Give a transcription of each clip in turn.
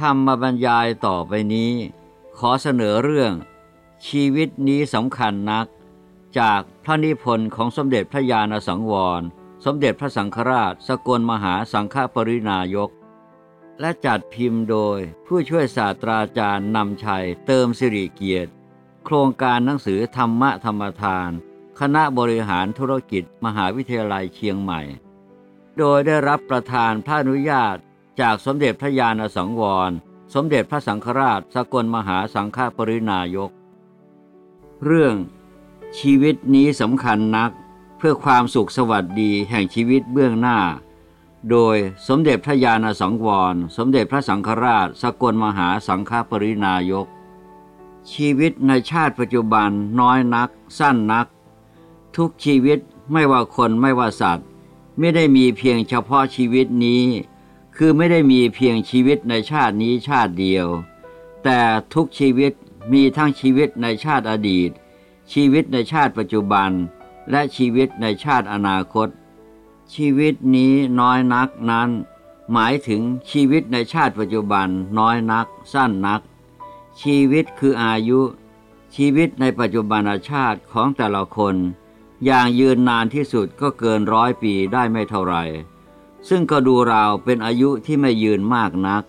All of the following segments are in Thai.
ธรรมบรรยายต่อไปนี้ ขอเสนอเรื่อง ชีวิตนี้สำคัญนัก จากพระนิพนธ์ของสมเด็จพระญาณสังวร สมเด็จพระสังฆราช สกลมหาสังฆปรินายก และจัดพิมพ์โดยผู้ช่วยศาสตราจารย์นำชัยเติมสิริเกียรติ โครงการหนังสือธรรมะธรรมทาน คณะบริหารธุรกิจ มหาวิทยาลัยเชียงใหม่ โดยได้รับประทานพระอนุญาต จากสมเด็จพระญาณสังวร สมเด็จพระสังฆราช สกลมหาสังฆปรินายก เรื่องชีวิตนี้สำคัญนักเพื่อความสุขสวัสดีแห่งชีวิตเบื้องหน้า โดยสมเด็จพระญาณสังวร สมเด็จพระสังฆราช สกลมหาสังฆปรินายก ชีวิตในชาติปัจจุบันน้อยนัก สั้นนัก ทุกชีวิตไม่ว่าคนไม่ว่าสัตว์ ไม่ได้มีเพียงเฉพาะชีวิตนี้ คือไม่ได้มีเพียงชีวิตในชาตินี้ชาติเดียว แต่ทุกชีวิตมีทั้งชีวิตในชาติอดีต ชีวิตในชาติปัจจุบัน และชีวิตในชาติอนาคต ชีวิตนี้น้อยนักนั้น หมายถึงชีวิตในชาติปัจจุบันน้อยนัก สั้นนัก ชีวิตคืออายุ ชีวิตในปัจจุบันชาติของแต่ละคน อย่างยืนนานที่สุดก็เกินร้อยปีได้ไม่เท่าไหร่ ซึ่งก็ดูราวเป็นอายุที่ไม่ยืนมากนัก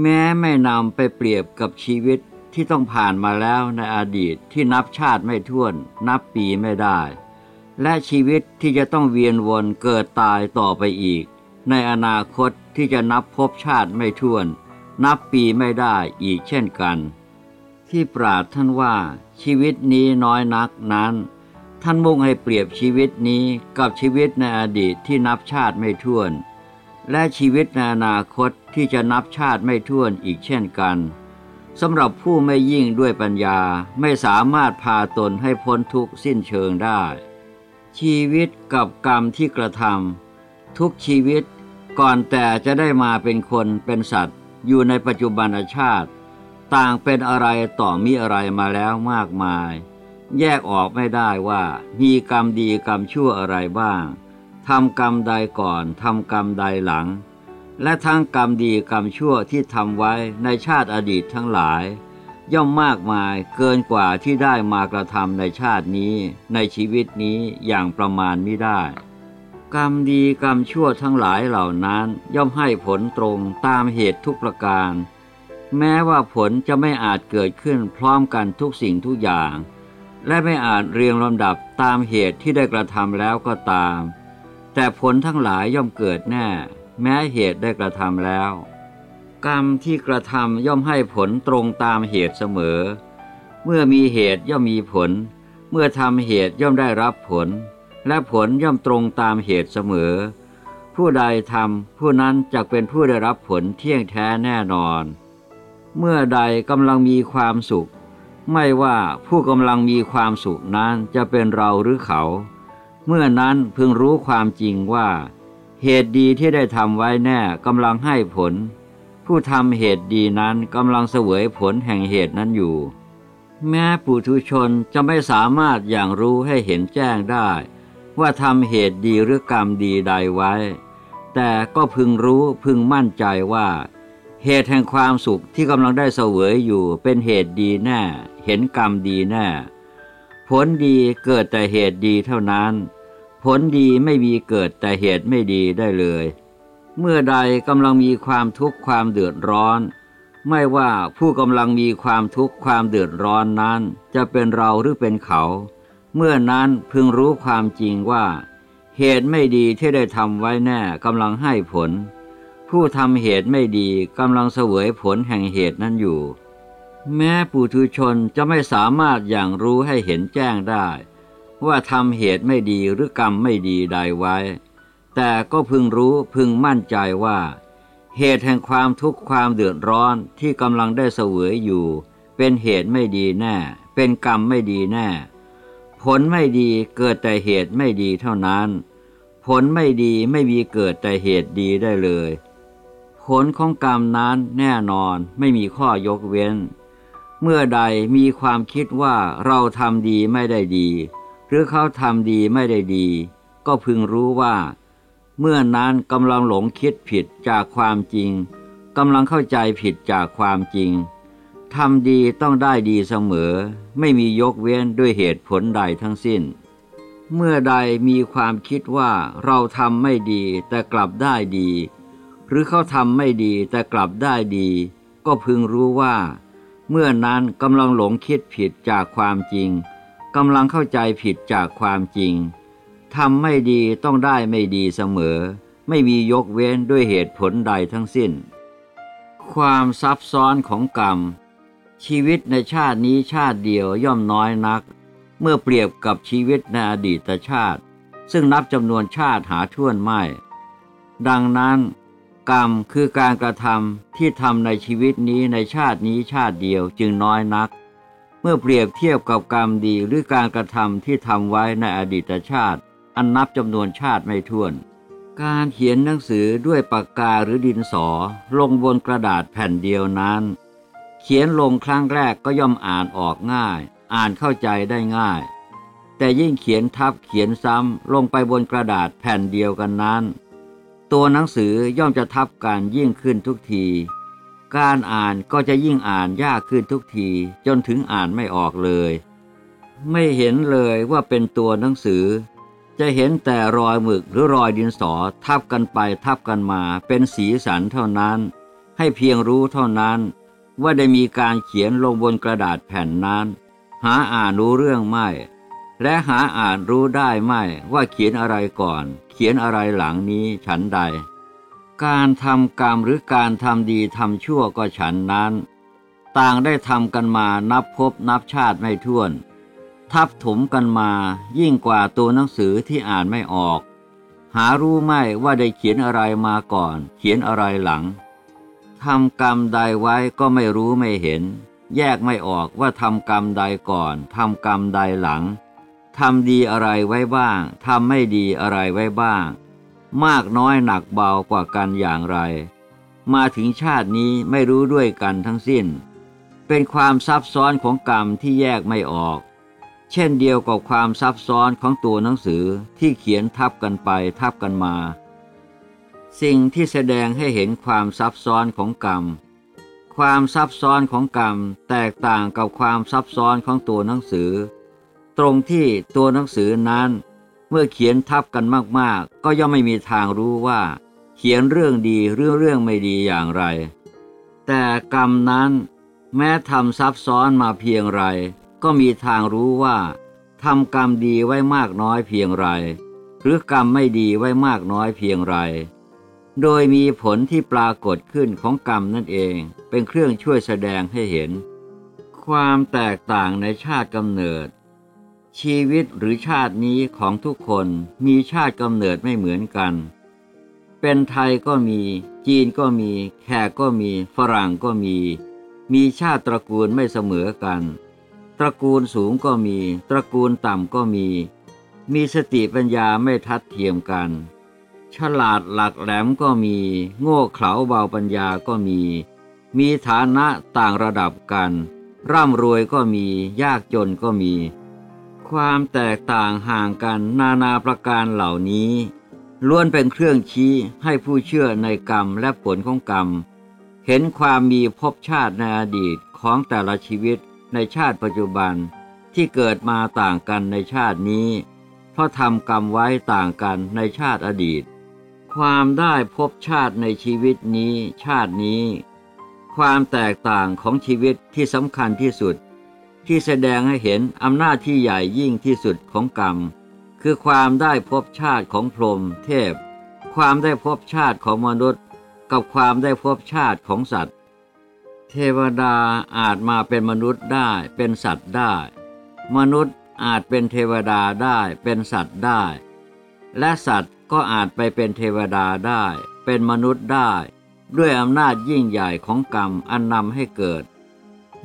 แม้ไม่นำไปเปรียบกับชีวิตที่ต้องผ่านมาแล้วในอดีตที่นับชาติไม่ถ้วน นับปีไม่ได้ และชีวิตที่จะต้องเวียนวนเกิดตายต่อไปอีก ในอนาคตที่จะนับพบชาติไม่ถ้วน นับปีไม่ได้อีกเช่นกัน ที่ปราดท่านว่าชีวิตนี้น้อยนักนั้น ท่านมุ่งให้เปรียบชีวิตนี้กับชีวิตในอดีตที่นับชาติไม่ถ้วน และชีวิตในอนาคตที่จะนับชาติไม่ถ้วนอีกเช่นกันสำหรับผู้ไม่ยิ่งด้วยปัญญาไม่สามารถพาตนให้พ้นทุกข์สิ้นเชิงได้ ชีวิตกับกรรมที่กระทำทุกชีวิตก่อนแต่จะได้มาเป็นคนเป็นสัตว์ อยู่ในปัจจุบันชาติ ต่างเป็นอะไรต่อมีอะไรมาแล้วมากมาย แยกออกไม่ได้ว่า มีกรรมดีกรรมชั่วอะไรบ้างทำกรรมใดก่อนทำกรรมใดหลัง และทั้งกรรมดีกรรมชั่วที่ทำไว้ในชาติอดีตทั้งหลาย ย่อมมากมายเกินกว่าที่ได้มากระทำในชาตินี้ ในชีวิตนี้อย่างประมาณไม่ได้ กรรมดีกรรมชั่วทั้งหลายเหล่านั้นย่อมให้ผลตรงตามเหตุทุกประการ แม้ว่าผลจะไม่อาจเกิดขึ้นพร้อมกันทุกสิ่งทุกอย่าง และไม่อาจเรียงลำดับตามเหตุที่ได้กระทำแล้วก็ตาม แต่ผลทั้งหลายย่อมเกิดแน่ แม้เหตุได้กระทำแล้ว กรรมที่กระทำย่อมให้ผลตรงตามเหตุเสมอ เมื่อมีเหตุย่อมมีผล เมื่อทำเหตุย่อมได้รับผล และผลย่อมตรงตามเหตุเสมอ ผู้ใดทำผู้นั้นจะเป็นผู้ได้รับผลเที่ยงแท้แน่นอน เมื่อใดกำลังมีความสุข ไม่ว่าผู้กำลังมีความสุขนั้นจะเป็นเราหรือเขา เมื่อนั้นพึงรู้ความจริงว่า เหตุดีที่ได้ทำไว้แน่กำลังให้ผล ผู้ทำเหตุดีนั้นกำลังเสวยผลแห่งเหตุนั้นอยู่ แม้ปุถุชนจะไม่สามารถอย่างรู้ให้เห็นแจ้งได้ ว่าทำเหตุดีหรือกรรมดีใดไว้ แต่ก็พึงรู้พึงมั่นใจว่า เหตุแห่งความสุขที่กำลังได้เสวยอยู่เป็นเหตุดีแน่เห็นกรรมดีแน่ผลดีเกิดแต่เหตุดีเท่านั้น ผลดีไม่มีเกิดแต่เหตุไม่ดีได้เลย เมื่อใดกำลังมีความทุกข์ความเดือดร้อน ไม่ว่าผู้กำลังมีความทุกข์ความเดือดร้อนนั้น จะเป็นเราหรือเป็นเขา เมื่อนั้นพึงรู้ความจริงว่า เหตุไม่ดีที่ได้ทำไว้แน่กำลังให้ผล ผู้ทำเหตุไม่ดีกำลังเสวยผลแห่งเหตุนั้นอยู่ แม้ปุถุชนจะไม่สามารถอย่างรู้ให้เห็นแจ้งได้ ว่าทำเหตุไม่ดีหรือกรรมไม่ดีใดไว้ แต่ก็พึงรู้พึงมั่นใจว่า เหตุแห่งความทุกข์ความเดือดร้อนที่กำลังได้เสวยอยู่ เป็นเหตุไม่ดีแน่ เป็นกรรมไม่ดีแน่ ผลไม่ดีเกิดแต่เหตุไม่ดีเท่านั้น ผลไม่ดีไม่มีเกิดแต่เหตุดีได้เลย ผลของกรรมนั้นแน่นอนไม่มีข้อยกเว้น เมื่อใดมีความคิดว่าเราทำดีไม่ได้ดี หรือเขาทำดีไม่ได้ดี ก็พึงรู้ว่า เมื่อนั้นกำลังหลงคิดผิดจากความจริงกำลังเข้าใจผิดจากความจริงทำดีต้องได้ดีเสมอ ไม่มียกเว้นด้วยเหตุผลใดทั้งสิ้น เมื่อใดมีความคิดว่าเราทำไม่ดีแต่กลับได้ดี หรือเขาทำไม่ดีแต่กลับได้ดี ก็พึงรู้ว่า เมื่อนั้นกำลังหลงคิดผิดจากความจริงกำลังเข้าใจผิดจากความจริงทำไม่ดีต้องได้ไม่ดีเสมอ ไม่มียกเว้นด้วยเหตุผลใดทั้งสิ้น ความซับซ้อนของกรรม ชีวิตในชาตินี้ชาติเดียวย่อมน้อยนัก เมื่อเปรียบกับชีวิตในอดีตชาติ ซึ่งนับจำนวนชาติหาท่วนไม่ ดังนั้น กรรมคือการกระทำที่ทำในชีวิตนี้ในชาตินี้ชาติเดียวจึงน้อยนัก เมื่อเปรียบเทียบกับกรรมดีหรือการกระทำที่ทำไว้ในอดีตชาติ อันนับจำนวนชาติไม่ถ้วน การเขียนหนังสือด้วยปากกาหรือดินสอ ลงบนกระดาษแผ่นเดียวนั้น เขียนลงครั้งแรกก็ย่อมอ่านออกง่าย อ่านเข้าใจได้ง่าย แต่ยิ่งเขียนทับเขียนซ้ำลงไปบนกระดาษแผ่นเดียวกันนั้น ตัวหนังสือย่อมจะทับกันยิ่งขึ้นทุกที การอ่านก็จะยิ่งอ่านยากขึ้นทุกที จนถึงอ่านไม่ออกเลย ไม่เห็นเลยว่าเป็นตัวหนังสือ จะเห็นแต่รอยหมึกหรือรอยดินสอทับกันไปทับกันมาเป็นสีสันเท่านั้น ให้เพียงรู้เท่านั้น ว่าได้มีการเขียนลงบนกระดาษแผ่นนั้น หาอ่านรู้เรื่องไม่ และหาอ่านรู้ได้ไม่ว่าเขียนอะไรก่อน เขียนอะไรหลังนี้ฉันใด การทำกรรมหรือการทำดีทำชั่วก็ฉันนั้น ต่างได้ทำกันมานับพบนับชาติไม่ถ้วน ทับถมกันมายิ่งกว่าตัวหนังสือที่อ่านไม่ออก หารู้ไม่ว่าได้เขียนอะไรมาก่อน เขียนอะไรหลังทำกรรมใดไว้ก็ไม่รู้ไม่เห็น แยกไม่ออกว่าทำกรรมใดก่อนทำกรรมใดหลัง ทำดีอะไรไว้บ้าง ทำไม่ดีอะไรไว้บ้าง มากน้อยหนักเบากว่ากันอย่างไร มาถึงชาตินี้ไม่รู้ด้วยกันทั้งสิ้น เป็นความซับซ้อนของกรรมที่แยกไม่ออก เช่นเดียวกับความซับซ้อนของตัวหนังสือที่เขียนทับกันไปทับกันมา สิ่งที่แสดงให้เห็นความซับซ้อนของกรรม ความซับซ้อนของกรรมแตกต่างกับความซับซ้อนของตัวหนังสือ ตรงที่ตัวหนังสือนั้น เมื่อเขียนทับกันมากๆ ก็ย่อมไม่มีทางรู้ว่า เขียนเรื่องดีหรือเรื่องไม่ดีอย่างไร แต่กรรมนั้นแม้ทำซับซ้อนมาเพียงไร ก็มีทางรู้ว่าทำกรรมดีไว้มากน้อยเพียงไร หรือกรรมไม่ดีไว้มากน้อยเพียงไร โดยมีผลที่ปรากฏขึ้นของกรรมนั่นเองเป็นเครื่องช่วยแสดงให้เห็น ความแตกต่างในชาติกำเนิด ชีวิตหรือชาตินี้ของทุกคนมีชาติกำเนิดไม่เหมือนกัน เป็นไทยก็มี จีนก็มี แขกก็มี ฝรั่งก็มี มีชาติตระกูลไม่เสมอกัน ตระกูลสูงก็มี ตระกูลต่ำก็มี มีสติปัญญาไม่ทัดเทียมกัน ฉลาดหลักแหลมก็มี โง่เขลาเบาปัญญาก็มี มีฐานะต่างระดับกัน ร่ำรวยก็มี ยากจนก็มี ความแตกต่างห่างกันนานาประการเหล่านี้ ล้วนเป็นเครื่องชี้ให้ผู้เชื่อในกรรมและผลของกรรม เห็นความมีภพชาติในอดีตของแต่ละชีวิตในชาติปัจจุบันที่เกิดมาต่างกันในชาตินี้ เพราะทำกรรมไว้ต่างกันในชาติอดีต ความได้พบชาติในชีวิตนี้ชาตินี้ ความแตกต่างของชีวิตที่สำคัญที่สุด ที่แสดงให้เห็นอำนาจที่ใหญ่ยิ่งที่สุดของกรรม คือความได้พบชาติของพรหมเทพ ความได้พบชาติของมนุษย์ กับความได้พบชาติของสัตว์ เทวดาอาจมาเป็นมนุษย์ได้เป็นสัตว์ได้ มนุษย์อาจเป็นเทวดาได้เป็นสัตว์ได้ และสัตว์ก็อาจไปเป็นเทวดาได้ เป็นมนุษย์ได้ ด้วยอำนาจยิ่งใหญ่ของกรรมอันนำให้เกิด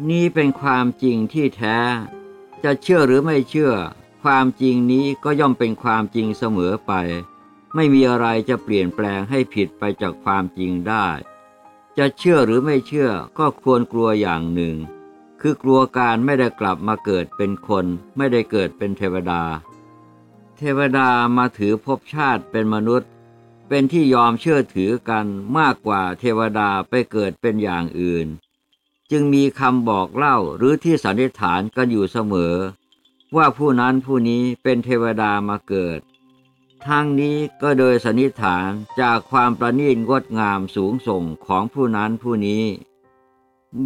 นี้เป็นความจริงที่แท้ จะเชื่อหรือไม่เชื่อ ความจริงนี้ก็ย่อมเป็นความจริงเสมอไป ไม่มีอะไรจะเปลี่ยนแปลงให้ผิดไปจากความจริงได้ จะเชื่อหรือไม่เชื่อก็ควรกลัวอย่างหนึ่ง คือกลัวการไม่ได้กลับมาเกิดเป็นคน ไม่ได้เกิดเป็นเทวดา เทวดามาถือภพชาติเป็นมนุษย์ เป็นที่ยอมเชื่อถือกันมากกว่าเทวดาไปเกิดเป็นอย่างอื่น จึงมีคำบอกเล่าหรือที่สันนิษฐานกันอยู่เสมอ ว่าผู้นั้นผู้นี้เป็นเทวดามาเกิด ทั้งนี้ก็โดยสันนิษฐานจากความประณีตงดงามสูงส่งของผู้นั้นผู้นี้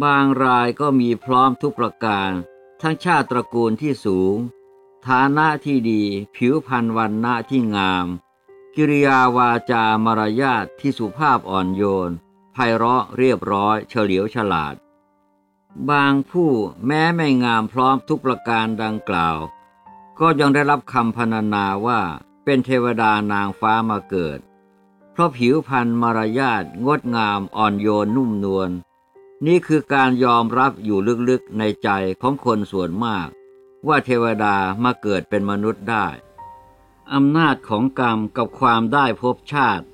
บางรายก็มีพร้อมทุกประการ ทั้งชาติตระกูลที่สูง ฐานะที่ดี ผิวพรรณวันณะที่งาม กิริยาวาจามารยาทที่สุภาพอ่อนโยนไพเราะเรียบร้อยเฉลียวฉลาด บางผู้แม้ไม่งามพร้อมทุกประการดังกล่าว ก็ยังได้รับคำพรรณนาว่าเป็นเทวดานางฟ้ามาเกิด เพราะผิวพรรณมารยาทงดงามอ่อนโยนนุ่มนวลนี่คือการยอมรับอยู่ลึกๆในใจของคนส่วนมาก ว่าเทวดามาเกิดเป็นมนุษย์ได้อำนาจของกรรมกับความได้ภพชาติ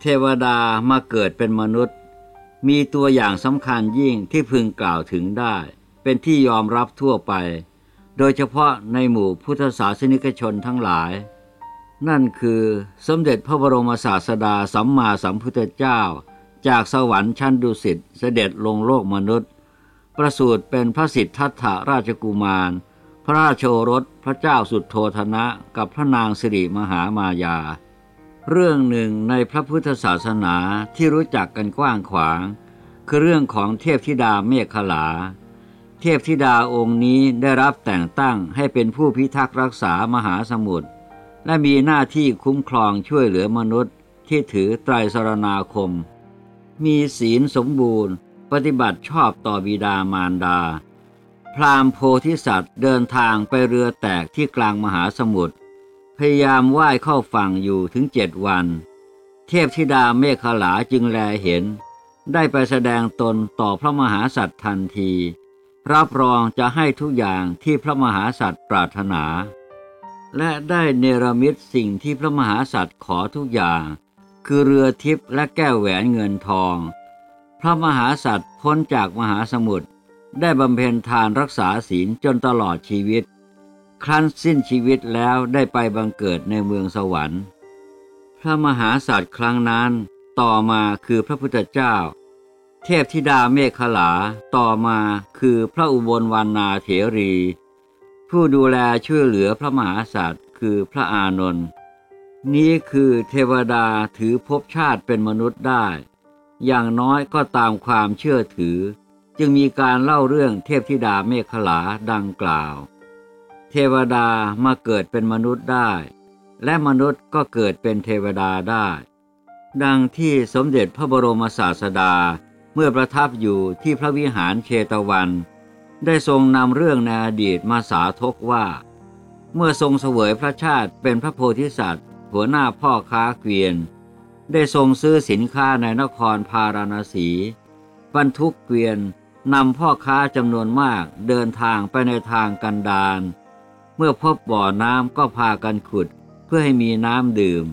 เทวดามาเกิดเป็นมนุษย์ มีตัวอย่างสำคัญยิ่งที่พึงกล่าวถึงได้ เป็นที่ยอมรับทั่วไป โดยเฉพาะในหมู่พุทธศาสนิกชนทั้งหลาย นั่นคือสมเด็จพระบรมศาสดาสัมมาสัมพุทธเจ้า จากสวรรค์ชั้นดุสิตเสด็จลงโลกมนุษย์ ประสูติเป็นพระสิทธัตถราชกุมาร พระราชโอรสพระเจ้าสุดโทธนะกับพระนางสิริมหามายา เรื่องหนึ่งในพระพุทธศาสนาที่รู้จักกันกว้างขวาง คือเรื่องของเทพธิดาเมฆขลา เทพธิดาองค์นี้ได้รับแต่งตั้งให้เป็นผู้พิทักษ์รักษามหาสมุทรและมีหน้าที่คุ้มครองช่วยเหลือมนุษย์ ที่ถือไตรสรณาคม มีศีลสมบูรณ์ ปฏิบัติชอบต่อบิดามารดา พราหมณ์โพธิสัตว์เดินทางไปเรือแตกที่กลางมหาสมุทร พยายามว่ายเข้าฝั่งอยู่ถึงเจ็ดวัน เทพธิดาเมฆขลาจึงแลเห็น ได้ไปแสดงตนต่อพระมหาสัตว์ทันที รับรองจะให้ทุกอย่างที่พระมหาสัตว์ปรารถนา และได้เนรมิตสิ่งที่พระมหาสัตว์ขอทุกอย่าง คือเรือทิพย์และแก้วแหวนเงินทอง พระมหาสัตว์พ้นจากมหาสมุทรได้บำเพ็ญทานรักษาศีลจนตลอดชีวิต ครั้นสิ้นชีวิตแล้วได้ไปบังเกิดในเมืองสวรรค์ พระมหาศาสตว์ครั้งนั้น ต่อมาคือพระพุทธเจ้า เทพธิดาเมฆขลาต่อมาคือพระอุบลวรรณาเถรี ผู้ดูแลช่วยเหลือพระมหาศาสตว์คือพระอานนท์นี้คือเทวดาถือภพชาติเป็นมนุษย์ได้ อย่างน้อยก็ตามความเชื่อถือ จึงมีการเล่าเรื่องเทพธิดาเมฆขลาดังกล่าว เทวดามาเกิดเป็นมนุษย์ได้ และมนุษย์ก็เกิดเป็นเทวดาได้ ดังที่สมเด็จพระบรมศาสดาเมื่อประทับอยู่ที่พระวิหารเชตวัน ได้ทรงนำเรื่องในอดีตมาสาธกว่า เมื่อทรงเสวยพระชาติเป็นพระโพธิสัตว์ หัวหน้าพ่อค้าเกวียน ได้ทรงซื้อสินค้าในนครพาราณสี บรรทุกเกวียนนำพ่อค้าจำนวนมากเดินทางไปในทางกันดาร เมื่อพบบ่อน้ำก็พากันขุด เพื่อให้มีน้ำดื่ม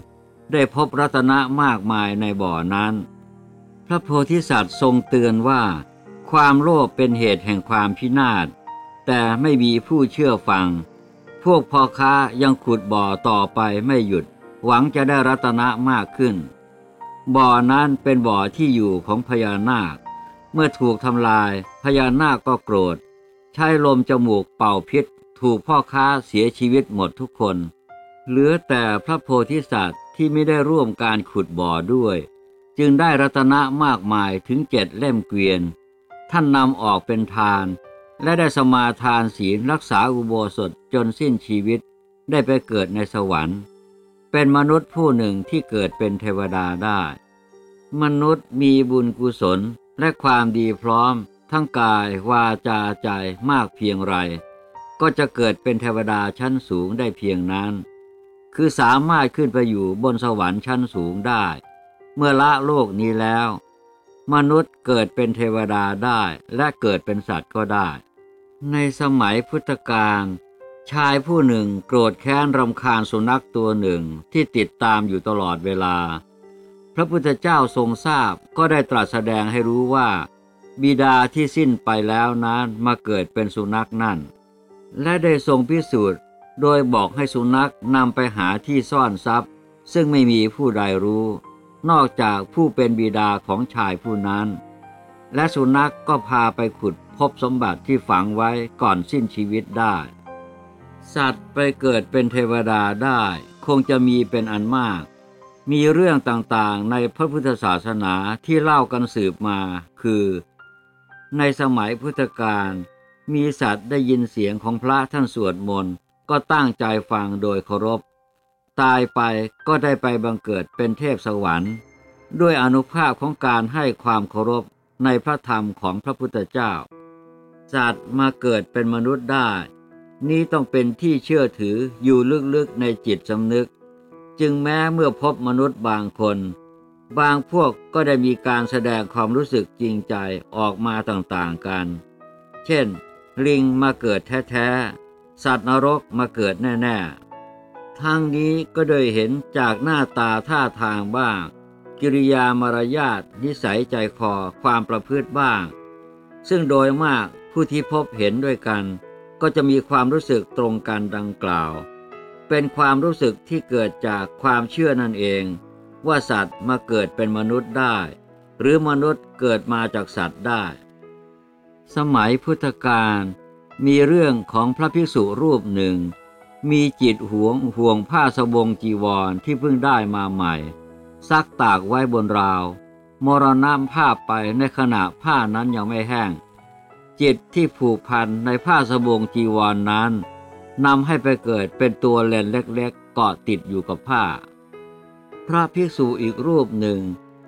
ได้พบรัตนะมากมายในบ่อนั้น พระโพธิสัตว์ทรงเตือนว่า ความโลภเป็นเหตุแห่งความพินาศ แต่ไม่มีผู้เชื่อฟัง พวกพ่อค้ายังขุดบ่อต่อไปไม่หยุด หวังจะได้รัตนะมากขึ้น บ่อนั้นเป็นบ่อที่อยู่ของพญานาค เมื่อถูกทำลายพญานาคก็โกรธ ใช้ลมจมูกเป่าพิษ ถูกพ่อค้าเสียชีวิตหมดทุกคน เหลือแต่พระโพธิสัตว์ที่ไม่ได้ร่วมการขุดบ่อด้วย จึงได้รัตนะมากมายถึงเจ็ดเล่มเกวียน ท่านนำออกเป็นทาน และได้สมาทานศีลรักษาอุโบสถจนสิ้นชีวิตได้ไปเกิดในสวรรค์ เป็นมนุษย์ผู้หนึ่งที่เกิดเป็นเทวดาได้ มนุษย์มีบุญกุศลและความดีพร้อมทั้งกายวาจาใจมากเพียงไร ก็จะเกิดเป็นเทวดาชั้นสูงได้เพียงนั้น คือสามารถขึ้นไปอยู่บนสวรรค์ชั้นสูงได้ เมื่อละโลกนี้แล้ว มนุษย์เกิดเป็นเทวดาได้และเกิดเป็นสัตว์ก็ได้ ในสมัยพุทธกาลชายผู้หนึ่งโกรธแค้นรำคาญสุนัขตัวหนึ่งที่ติดตามอยู่ตลอดเวลา พระพุทธเจ้าทรงทราบก็ได้ตรัสแสดงให้รู้ว่า บิดาที่สิ้นไปแล้วนั้นมาเกิดเป็นสุนัขนั่น และได้ทรงพิสูจน์ โดยบอกให้สุนัขนำไปหาที่ซ่อนทรัพย์ ซึ่งไม่มีผู้ใดรู้ นอกจากผู้เป็นบิดาของชายผู้นั้น และสุนัขกก็พาไปขุดพบสมบัติที่ฝังไว้ก่อนสิ้นชีวิตได้ สัตว์ไปเกิดเป็นเทวดาได้คงจะมีเป็นอันมาก มีเรื่องต่างๆในพระพุทธศาสนาที่เล่ากันสืบมาคือ ในสมัยพุทธกาล มีสัตว์ได้ยินเสียงของพระท่านสวดมนต์ก็ตั้งใจฟังโดยเคารพ ตายไปก็ได้ไปบังเกิดเป็นเทพสวรรค์ ด้วยอนุภาพของการให้ความเคารพในพระธรรมของพระพุทธเจ้า สัตว์มาเกิดเป็นมนุษย์ได้ นี้ต้องเป็นที่เชื่อถืออยู่ลึกๆในจิตสำนึก จึงแม้เมื่อพบมนุษย์บางคน บางพวกก็ได้มีการแสดงความรู้สึกจริงใจออกมาต่างๆกัน เช่น ลิงมาเกิดแท้ๆ สัตว์นรกมาเกิดแน่ๆ ทั้งนี้ก็โดยเห็นจากหน้าตาท่าทางบ้าง กิริยามารยาทนิสัยใจคอความประพฤติบ้าง ซึ่งโดยมากผู้ที่พบเห็นด้วยกัน ก็จะมีความรู้สึกตรงกันดังกล่าว เป็นความรู้สึกที่เกิดจากความเชื่อนั่นเอง ว่าสัตว์มาเกิดเป็นมนุษย์ได้ หรือมนุษย์เกิดมาจากสัตว์ได้ สมัยพุทธกาลมีเรื่องของพระภิกษุรูปหนึ่ง มีจิตหวงห่วงผ้าสบงจีวรที่เพิ่งได้มาใหม่ ซักตากไว้บนราว มรณะผ้าไปในขณะผ้านั้นยังไม่แห้ง จิตที่ผูกพันในผ้าสบงจีวรนนั้นนำให้ไปเกิดเป็นตัวเลนเล็กๆเกาะติดอยู่กับผ้า พระภิกษุอีกรูปหนึ่ง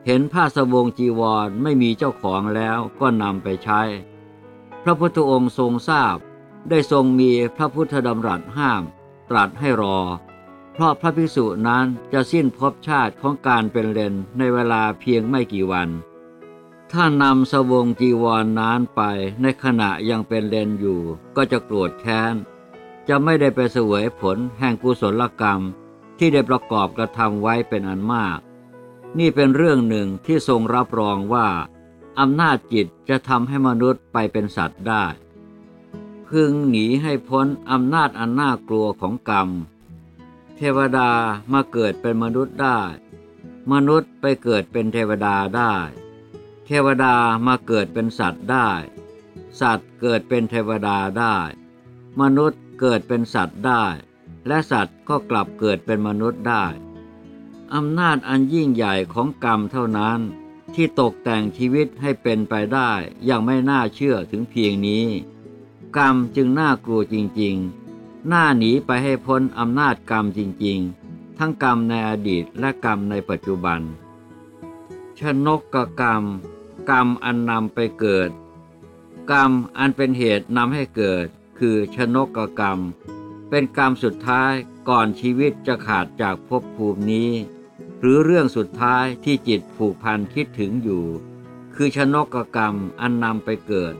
เห็นผ้าสบงจีวรไม่มีเจ้าของแล้วก็นำไปใช้ พระพุทธองค์ทรงทราบ ได้ทรงมีพระพุทธดำรัสห้าม ตรัสให้รอ เพราะพระภิกษุนั้นจะสิ้นภพชาติของการเป็นเลนในเวลาเพียงไม่กี่วัน ถ้านำสบงจีวรนนานไปในขณะยังเป็นเลนอยู่ ก็จะโกรธแค้น จะไม่ได้ไปเสวยผลแห่งกุศลกรรมที่ได้ประกอบกระทำไว้เป็นอันมาก นี่เป็นเรื่องหนึ่งที่ทรงรับรองว่า อำนาจจิตจะทำให้มนุษย์ไปเป็นสัตว์ได้ พึงหนีให้พ้นอำนาจอันน่ากลัวของกรรม เทวดามาเกิดเป็นมนุษย์ได้ มนุษย์ไปเกิดเป็นเทวดาได้ เทวดามาเกิดเป็นสัตว์ได้ สัตว์เกิดเป็นเทวดาได้ มนุษย์เกิดเป็นสัตว์ได้ และสัตว์ก็กลับเกิดเป็นมนุษย์ได้อำนาจอันยิ่งใหญ่ของกรรมเท่านั้น ที่ตกแต่งชีวิตให้เป็นไปได้ย่างไม่น่าเชื่อถึงเพียงนี้ กรรมจึงน่ากลัวจริงๆ น่าหนีไปให้พ้นอำนาจกรรมจริงๆ ทั้งกรรมในอดีตและกรรมในปัจจุบัน ชนกกกรรม กรรมอันนำไปเกิด กรรมอันเป็นเหตุนำให้เกิด คือชนกกรรม เป็นกรรมสุดท้ายก่อนชีวิตจะขาดจากภพภูมินี้ หรือเรื่องสุดท้ายที่จิตผูกพันคิดถึงอยู่ คือชนกกรรมอันนำไปเกิด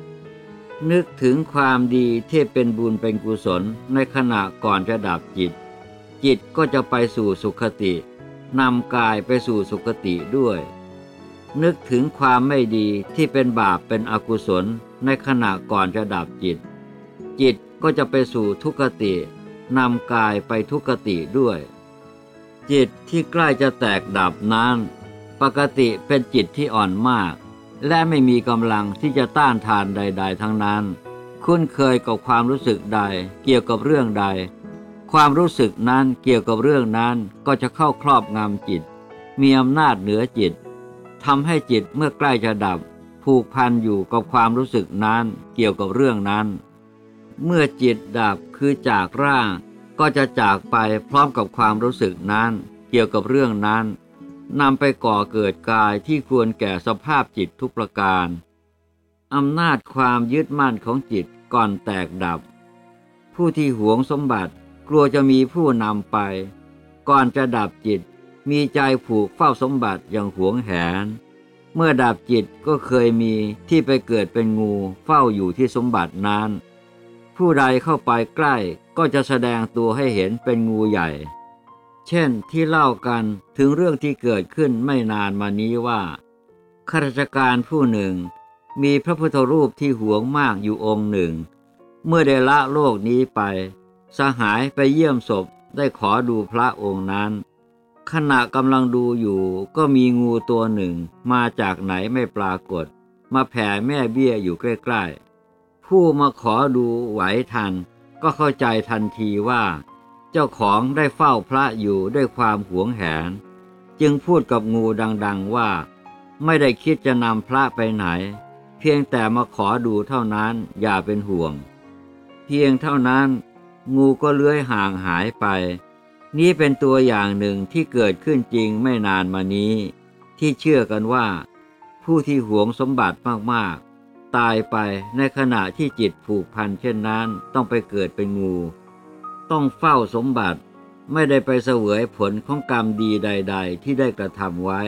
นึกถึงความดีที่เป็นบุญเป็นกุศลในขณะก่อนจะดับจิต จิตก็จะไปสู่สุขตินำกายไปสู่สุขติด้วย นึกถึงความไม่ดีที่เป็นบาปเป็นอกุศลในขณะก่อนจะดับจิต จิตก็จะไปสู่ทุกขตินำกายไปทุกขติด้วย จิตที่ใกล้จะแตกดับนั้น ปกติเป็นจิตที่อ่อนมาก และไม่มีกำลังที่จะต้านทานใด ๆ ทั้งนั้น คุ้นเคยกับความรู้สึกใด เกี่ยวกับเรื่องใด ความรู้สึกนั้นเกี่ยวกับเรื่องนั้นก็จะเข้าครอบงำจิต มีอำนาจเหนือจิตทำให้จิตเมื่อใกล้จะดับ ผูกพันอยู่กับความรู้สึกนั้นเกี่ยวกับเรื่องนั้น เมื่อจิตดับคือจากร่าง ก็จะจากไปพร้อมกับความรู้สึกนั้น เกี่ยวกับเรื่องนั้นนำไปก่อเกิดกายที่ควรแก่สภาพจิตทุกประการอำนาจความยึดมั่นของจิตก่อนแตกดับ ผู้ที่หวงสมบัติกลัวจะมีผู้นำไป ก่อนจะดับจิตมีใจผูกเฝ้าสมบัติอย่างหวงแหน เมื่อดับจิตก็เคยมีที่ไปเกิดเป็นงูเฝ้าอยู่ที่สมบัตินั้น ผู้ใดเข้าไปใกล้ก็จะแสดงตัวให้เห็นเป็นงูใหญ่ เช่นที่เล่ากันถึงเรื่องที่เกิดขึ้นไม่นานมานี้ว่าข้าราชการผู้หนึ่ง มีพระพุทธรูปที่หวงมากอยู่องค์หนึ่ง เมื่อได้ละโลกนี้ไป สหายไปเยี่ยมศพได้ขอดูพระองค์นั้น ขณะกำลังดูอยู่ก็มีงูตัวหนึ่งมาจากไหนไม่ปรากฏ มาแผ่แม่เบี้ยอยู่ใกล้ๆ ผู้มาขอดูไหวทัน ก็เข้าใจทันทีว่า เจ้าของได้เฝ้าพระอยู่ด้วยความหวงแหน จึงพูดกับงูดังๆว่า ไม่ได้คิดจะนำพระไปไหน เพียงแต่มาขอดูเท่านั้นอย่าเป็นห่วง เพียงเท่านั้น งูก็เลื้อยห่างหายไป นี้เป็นตัวอย่างหนึ่งที่เกิดขึ้นจริงไม่นานมานี้ ที่เชื่อกันว่า ผู้ที่หวงสมบัติมากๆ ตายไปในขณะที่จิตผูกพันเช่นนั้นต้องไปเกิดเป็นงู ต้องเฝ้าสมบัติไม่ได้ไปเสวยผลของกรรมดีใด ๆ ที่ได้กระทำไว้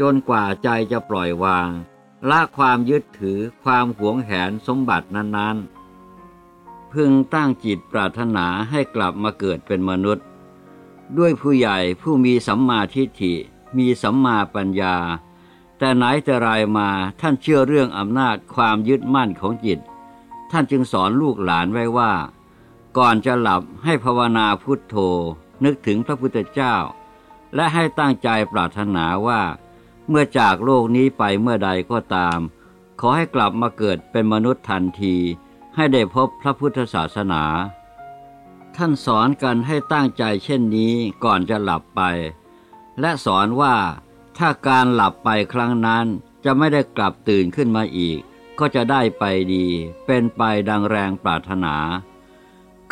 จนกว่าใจจะปล่อยวางละความยึดถือความหวงแหนสมบัตินั้นๆ พึงตั้งจิตปรารถนาให้กลับมาเกิดเป็นมนุษย์ ด้วยผู้ใหญ่ผู้มีสัมมาทิฏฐิ มีสัมมาปัญญา แต่ไหนแต่ไรมาท่านเชื่อเรื่องอำนาจความยึดมั่นของจิต ท่านจึงสอนลูกหลานไว้ว่า ก่อนจะหลับให้ภาวนาพุทโธ นึกถึงพระพุทธเจ้า และให้ตั้งใจปรารถนาว่า เมื่อจากโลกนี้ไปเมื่อใดก็ตาม ขอให้กลับมาเกิดเป็นมนุษย์ทันที ให้ได้พบพระพุทธศาสนา ท่านสอนกันให้ตั้งใจเช่นนี้ก่อนจะหลับไป และสอนว่า ถ้าการหลับไปครั้งนั้นจะไม่ได้กลับตื่นขึ้นมาอีก ก็จะได้ไปดี เป็นไปดังแรงปรารถนา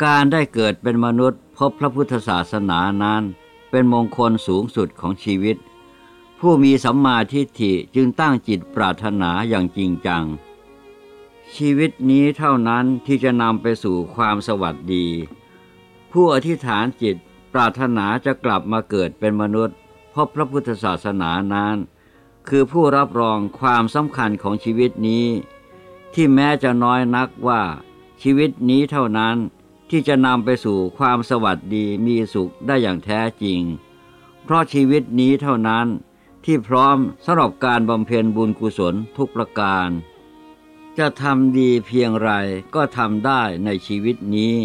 การได้เกิดเป็นมนุษย์พบพระพุทธศาสนานั้น เป็นมงคลสูงสุดของชีวิต ผู้มีสัมมาทิฏฐิจึงตั้งจิตปรารถนาอย่างจริงจัง ชีวิตนี้เท่านั้นที่จะนำไปสู่ความสวัสดี ผู้อธิษฐานจิตปรารถนาจะกลับมาเกิดเป็นมนุษย์ พบพระพุทธศาสนานั้น คือผู้รับรองความสำคัญของชีวิตนี้ ที่แม้จะน้อยนักว่าชีวิตนี้เท่านั้นที่จะนำไปสู่ความสวัสดีมีสุขได้อย่างแท้จริง เพราะชีวิตนี้เท่านั้นที่พร้อมสำหรับการบำเพ็ญบุญกุศลทุกประการ จะทำดีเพียงไรก็ทำได้ในชีวิตนี้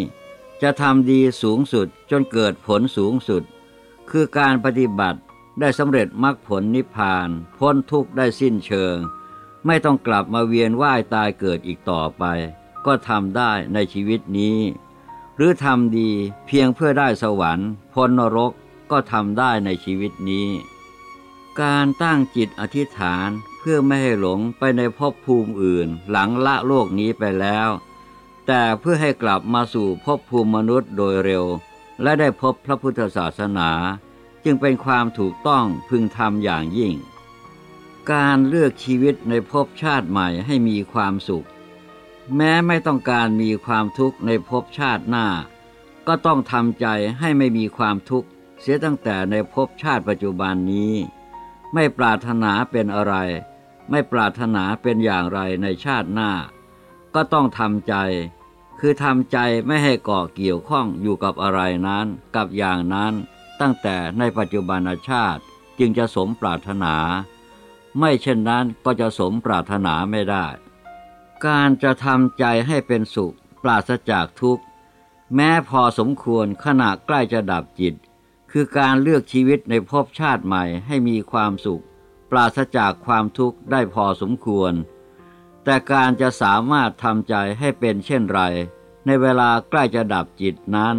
จะทำดีสูงสุดจนเกิดผลสูงสุด คือการปฏิบัติ ได้สำเร็จมรรคผลนิพพาน พ้นทุกข์ได้สิ้นเชิง ไม่ต้องกลับมาเวียนว่ายตายเกิดอีกต่อไป ก็ทำได้ในชีวิตนี้ หรือทำดีเพียงเพื่อได้สวรรค์ พ้นนรกก็ทำได้ในชีวิตนี้ การตั้งจิตอธิษฐานเพื่อไม่ให้หลงไปในภพภูมิอื่น หลังละโลกนี้ไปแล้ว แต่เพื่อให้กลับมาสู่ภพภูมิมนุษย์โดยเร็ว และได้พบพระพุทธศาสนา จึงเป็นความถูกต้องพึงทำอย่างยิ่ง การเลือกชีวิตในภพชาติใหม่ให้มีความสุข แม้ไม่ต้องการมีความทุกข์ในภพชาติหน้า ก็ต้องทำใจให้ไม่มีความทุกข์เสียตั้งแต่ในภพชาติปัจจุบันนี้ ไม่ปรารถนาเป็นอะไร ไม่ปรารถนาเป็นอย่างไรในชาติหน้า ก็ต้องทำใจ คือทำใจไม่ให้เกาะเกี่ยวข้องอยู่กับอะไรนั้น กับอย่างนั้น ตั้งแต่ในปัจจุบันชาติจึงจะสมปรารถนา ไม่เช่นนั้นก็จะสมปรารถนาไม่ได้ การจะทำใจให้เป็นสุข ปราศจากทุกข์ แม้พอสมควรขณะใกล้จะดับจิต คือการเลือกชีวิตในภพชาติใหม่ให้มีความสุข ปราศจากความทุกข์ได้พอสมควร แต่การจะสามารถทำใจให้เป็นเช่นไร ในเวลาใกล้จะดับจิตนั้น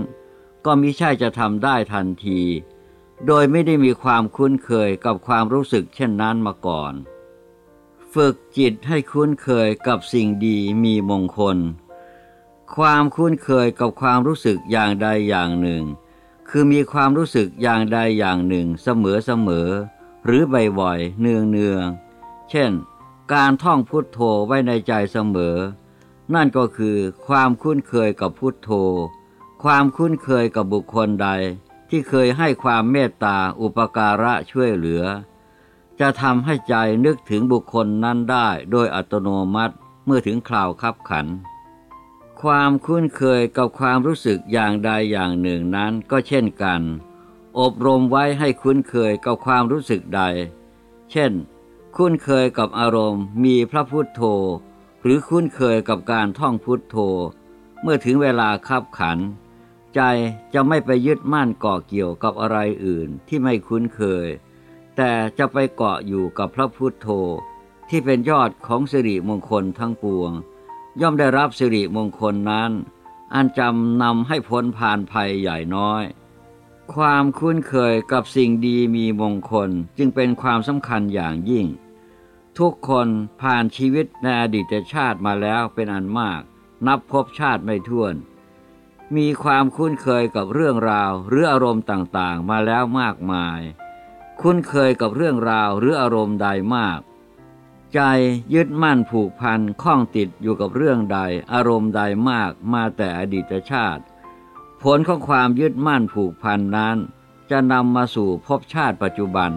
ก็มิใช่จะทำได้ทันที โดยไม่ได้มีความคุ้นเคยกับความรู้สึกเช่นนั้นมาก่อน ฝึกจิตให้คุ้นเคยกับสิ่งดีมีมงคล ความคุ้นเคยกับความรู้สึกอย่างใดอย่างหนึ่ง คือมีความรู้สึกอย่างใดอย่างหนึ่งเสมอเสมอหรือบ่อยๆเนืองเนืองเช่น การท่องพุทโธไว้ในใจเสมอ นั่นก็คือความคุ้นเคยกับพุทโธ ความคุ้นเคยกับบุคคลใดที่เคยให้ความเมตตาอุปการะช่วยเหลือ จะทำให้ใจนึกถึงบุคคลนั้นได้โดยอัตโนมัติเมื่อถึงคราวคับขัน ความคุ้นเคยกับความรู้สึกอย่างใดอย่างหนึ่งนั้นก็เช่นกัน อบรมไว้ให้คุ้นเคยกับความรู้สึกใด เช่น คุ้นเคยกับอารมณ์มีพระพุทโธ หรือคุ้นเคยกับการท่องพุทโธ เมื่อถึงเวลาคับขัน ใจจะไม่ไปยึดมั่นเกาะเกี่ยวกับอะไรอื่นที่ไม่คุ้นเคย แต่จะไปเกาะอยู่กับพระพุทโธ ที่เป็นยอดของสิริมงคลทั้งปวง ย่อมได้รับสิริมงคลนั้น อันจำนำให้พ้นผ่านภัยใหญ่น้อย ความคุ้นเคยกับสิ่งดีมีมงคลจึงเป็นความสำคัญอย่างยิ่ง ทุกคนผ่านชีวิตในอดีตชาติมาแล้วเป็นอันมาก นับพบชาติไม่ถ้วน มีความคุ้นเคยกับเรื่องราวหรืออารมณ์ต่างๆ มาแล้วมากมาย คุ้นเคยกับเรื่องราวหรืออารมณ์ใดมาก ใจยึดมั่นผูกพันข้องติดอยู่กับเรื่องใด อารมณ์ใดมากมาแต่อดีตชาติ ผลของความยึดมั่นผูกพันนั้น จะนำมาสู่ภพชาติปัจจุบัน